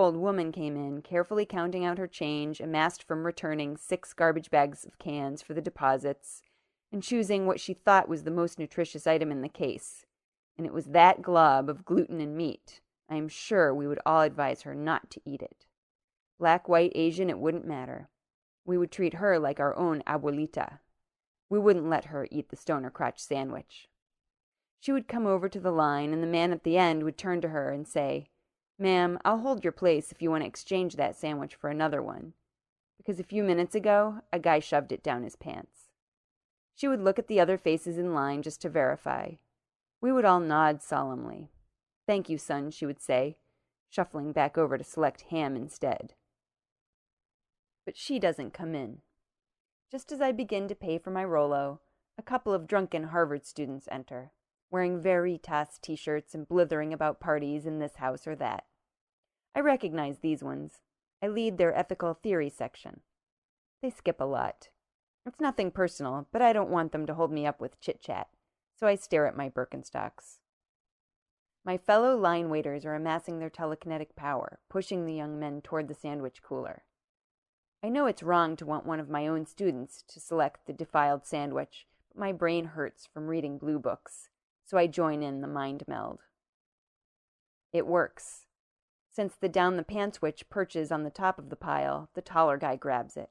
old woman came in, carefully counting out her change amassed from returning six garbage bags of cans for the deposits, and choosing what she thought was the most nutritious item in the case. And it was that glob of gluten and meat. I am sure we would all advise her not to eat it. Black, white, Asian, it wouldn't matter. We would treat her like our own abuelita. We wouldn't let her eat the stoner crotch sandwich. She would come over to the line, and the man at the end would turn to her and say, Ma'am, I'll hold your place if you want to exchange that sandwich for another one. Because a few minutes ago, a guy shoved it down his pants. She would look at the other faces in line just to verify. We would all nod solemnly. Thank you, son, she would say, shuffling back over to select ham instead. But she doesn't come in. Just as I begin to pay for my Rolo, a couple of drunken Harvard students enter, wearing Veritas t shirts and blithering about parties in this house or that. I recognize these ones. I lead their ethical theory section. They skip a lot. It's nothing personal, but I don't want them to hold me up with chit chat, so I stare at my Birkenstocks. My fellow line waiters are amassing their telekinetic power, pushing the young men toward the sandwich cooler. I know it's wrong to want one of my own students to select the defiled sandwich, but my brain hurts from reading blue books, so I join in the mind meld. It works. Since the down the pants switch perches on the top of the pile, the taller guy grabs it.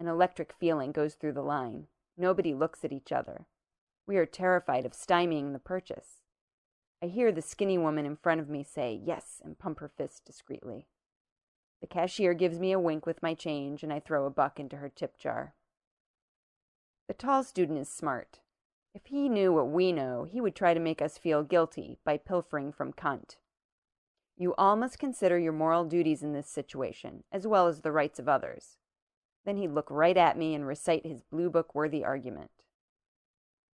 An electric feeling goes through the line. Nobody looks at each other. We are terrified of stymieing the purchase. I hear the skinny woman in front of me say yes and pump her fist discreetly. The cashier gives me a wink with my change, and I throw a buck into her tip jar. The tall student is smart. If he knew what we know, he would try to make us feel guilty by pilfering from Kant. You all must consider your moral duties in this situation, as well as the rights of others. Then he'd look right at me and recite his blue book worthy argument.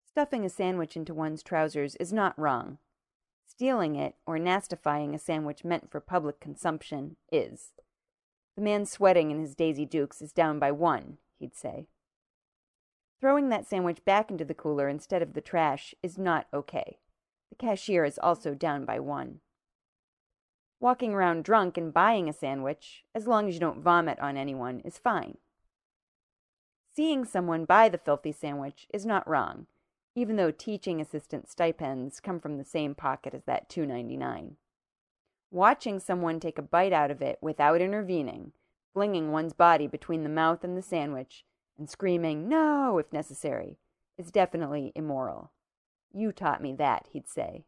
Stuffing a sandwich into one's trousers is not wrong. Stealing it or nastifying a sandwich meant for public consumption is. The man sweating in his Daisy Dukes is down by one, he'd say. Throwing that sandwich back into the cooler instead of the trash is not okay. The cashier is also down by one. Walking around drunk and buying a sandwich, as long as you don't vomit on anyone, is fine. Seeing someone buy the filthy sandwich is not wrong, even though teaching assistant stipends come from the same pocket as that 299. Watching someone take a bite out of it without intervening, flinging one's body between the mouth and the sandwich, and screaming, no, if necessary, is definitely immoral. You taught me that, he'd say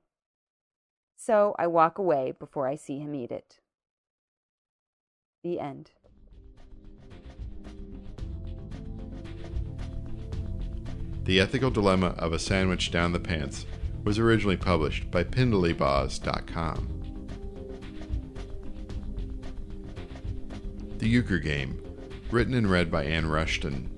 so I walk away before I see him eat it. The end. The Ethical Dilemma of a Sandwich Down the Pants was originally published by Pindeldyboz.com. The Euchre Game, written and read by Ann Rushton,